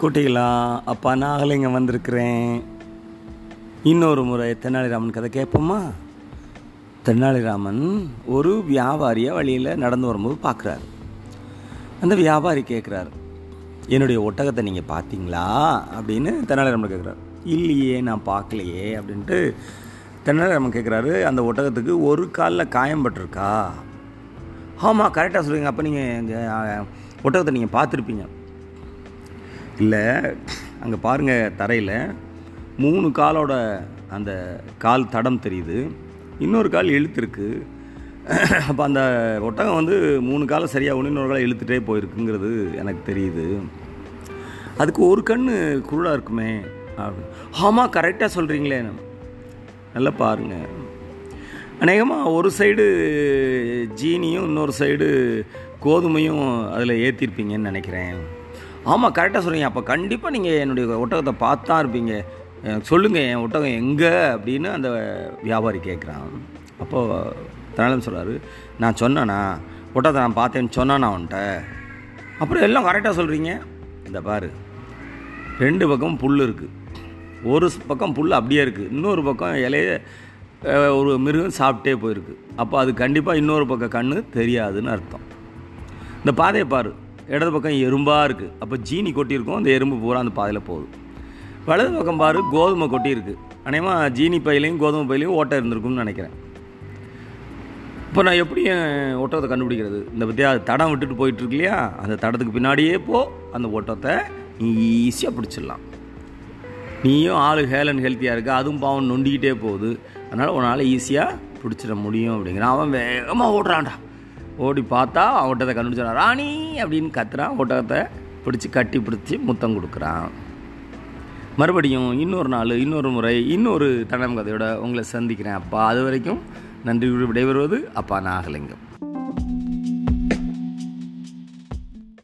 குட்டிகளா அப்பா நாகலிங்கம் வந்திருக்கிறேன். இன்னொரு முறை தென்னாலிராமன் கதை கேட்போமா? தென்னாலிராமன் ஒரு வியாபாரியை வழியில் நடந்து வரும்போது பார்க்குறாரு. அந்த வியாபாரி கேட்குறாரு என்னுடைய ஒட்டகத்தை நீங்கள் பார்த்தீங்களா? அப்படின்னு தென்னாலிராமன் கேட்குறாரு. இல்லையே நான் பார்க்கலையே அப்படின்ட்டு தென்னாலிராமன் கேட்குறாரு அந்த ஒட்டகத்துக்கு ஒரு காலில் காயம் பட்டிருக்கா? ஆமாம் கரெக்டாக சொல்லுவீங்க அப்போ நீங்கள் ஒட்டகத்தை நீங்கள் பார்த்துருப்பீங்க. இல்லை அங்கே பாருங்கள் தரையில். மூணு காலோட அந்த கால் தடம் தெரியுது. இன்னொரு கால் இழுத்துருக்கு அப்போ அந்த ஒட்டகம் வந்து மூணு காலம் சரியாக ஒன்று இன்னொரு காலம் இழுத்துட்டே போயிருக்குங்கிறது எனக்கு தெரியுது. அதுக்கு ஒரு கண் குருடாக இருக்குமே. ஆமாம் கரெக்டாக சொல்கிறீங்களே நல்லா பாருங்கள் அநேகமாக ஒரு சைடு ஜீனியும் இன்னொரு சைடு கோதுமையும் அதில் ஏற்றிருப்பீங்கன்னு நினைக்கிறேன். ஆமாம் கரெக்டாக சொல்கிறீங்க அப்போ கண்டிப்பாக நீங்கள் என்னுடைய ஒட்டகத்தை பார்த்து தான் இருப்பீங்க சொல்லுங்கள் என் ஒட்டகம் எங்கே அப்படின்னு அந்த வியாபாரி கேட்குறான் அப்போது தனாலம் சொல்கிறாரு நான் சொன்னேனா? ஒட்டகத்தை நான் பார்த்தேன்னு சொன்னானா அவன்கிட்ட? அப்புறம் எல்லாம் கரெக்டாக சொல்கிறீங்க இந்த பாரு ரெண்டு பக்கம் புல் இருக்குது ஒரு பக்கம் புல் அப்படியே இருக்குது இன்னொரு பக்கம் இலைய ஒரு மிருகம் சாப்பிட்டே போயிருக்கு. அப்போ அது கண்டிப்பாக இன்னொரு பக்கம் கண்ணு தெரியாதுன்னு அர்த்தம். இந்த பாதையை பாரு. இடது பக்கம் எறும்பாக இருக்குது அப்போ ஜீனி கொட்டியிருக்கும் அந்த எறும்பு பூரா அந்த பாதையில் போகுது வலது பக்கம் பாரு கோதுமை கொட்டியிருக்கு அநேகமாக ஜீனி பையிலையும் கோதுமை பையிலையும் ஓட்டை இருந்திருக்கும்னு நினைக்கிறேன். இப்போ நான் எப்படி என் கண்டுபிடிக்கிறது? இந்த பற்றியா தடம் விட்டுட்டு போயிட்டுருக்கு இல்லையா? அந்த தடத்துக்கு பின்னாடியே போ. அந்த ஓட்டத்தை நீ ஈஸியாக பிடிச்சிடலாம். நீயும் ஆளு ஹேல் அண்ட் ஹெல்த்தியாக இருக்க. அதுவும் பாவம் நொண்டிக்கிட்டே போகுது. அதனால் உன்னால் ஈஸியாக பிடிச்சிட முடியும் அப்படிங்கிறான். அவன் வேகமாக ஓடுறான்டா. ஓடி பார்த்தா அவன் கண்டுபிடிச்சா ராணி அப்படின்னு கத்துறான் ஒட்டகத்தை பிடிச்சி கட்டி பிடிச்சி முத்தம் கொடுக்குறான். மறுபடியும் இன்னொரு நாள் இன்னொரு முறை இன்னொரு தடம் கதையோட உங்களை சந்திக்கிறேன். அப்பா அது வரைக்கும் நன்றி விடைபெறுவது அப்பா நாகலிங்கம்.